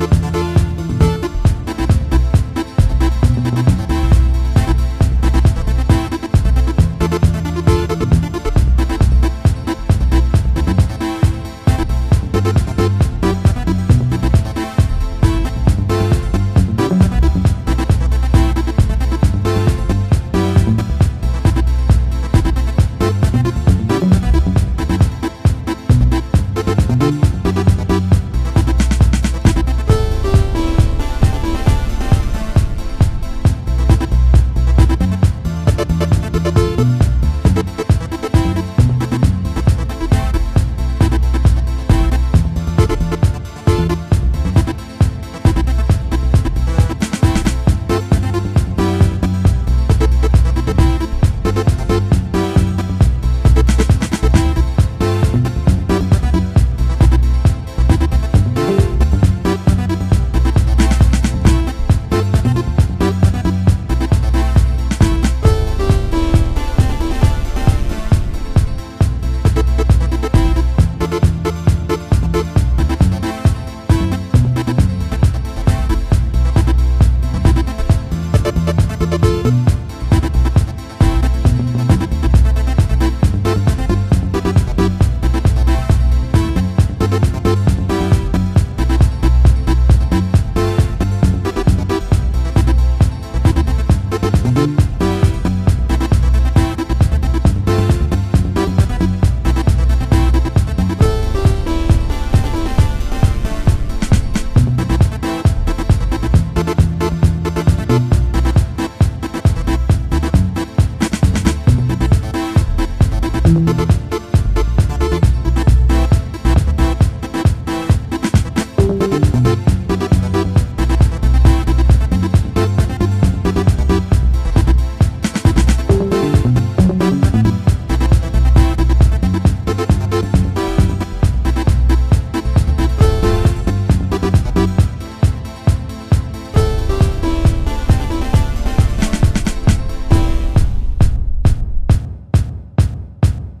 you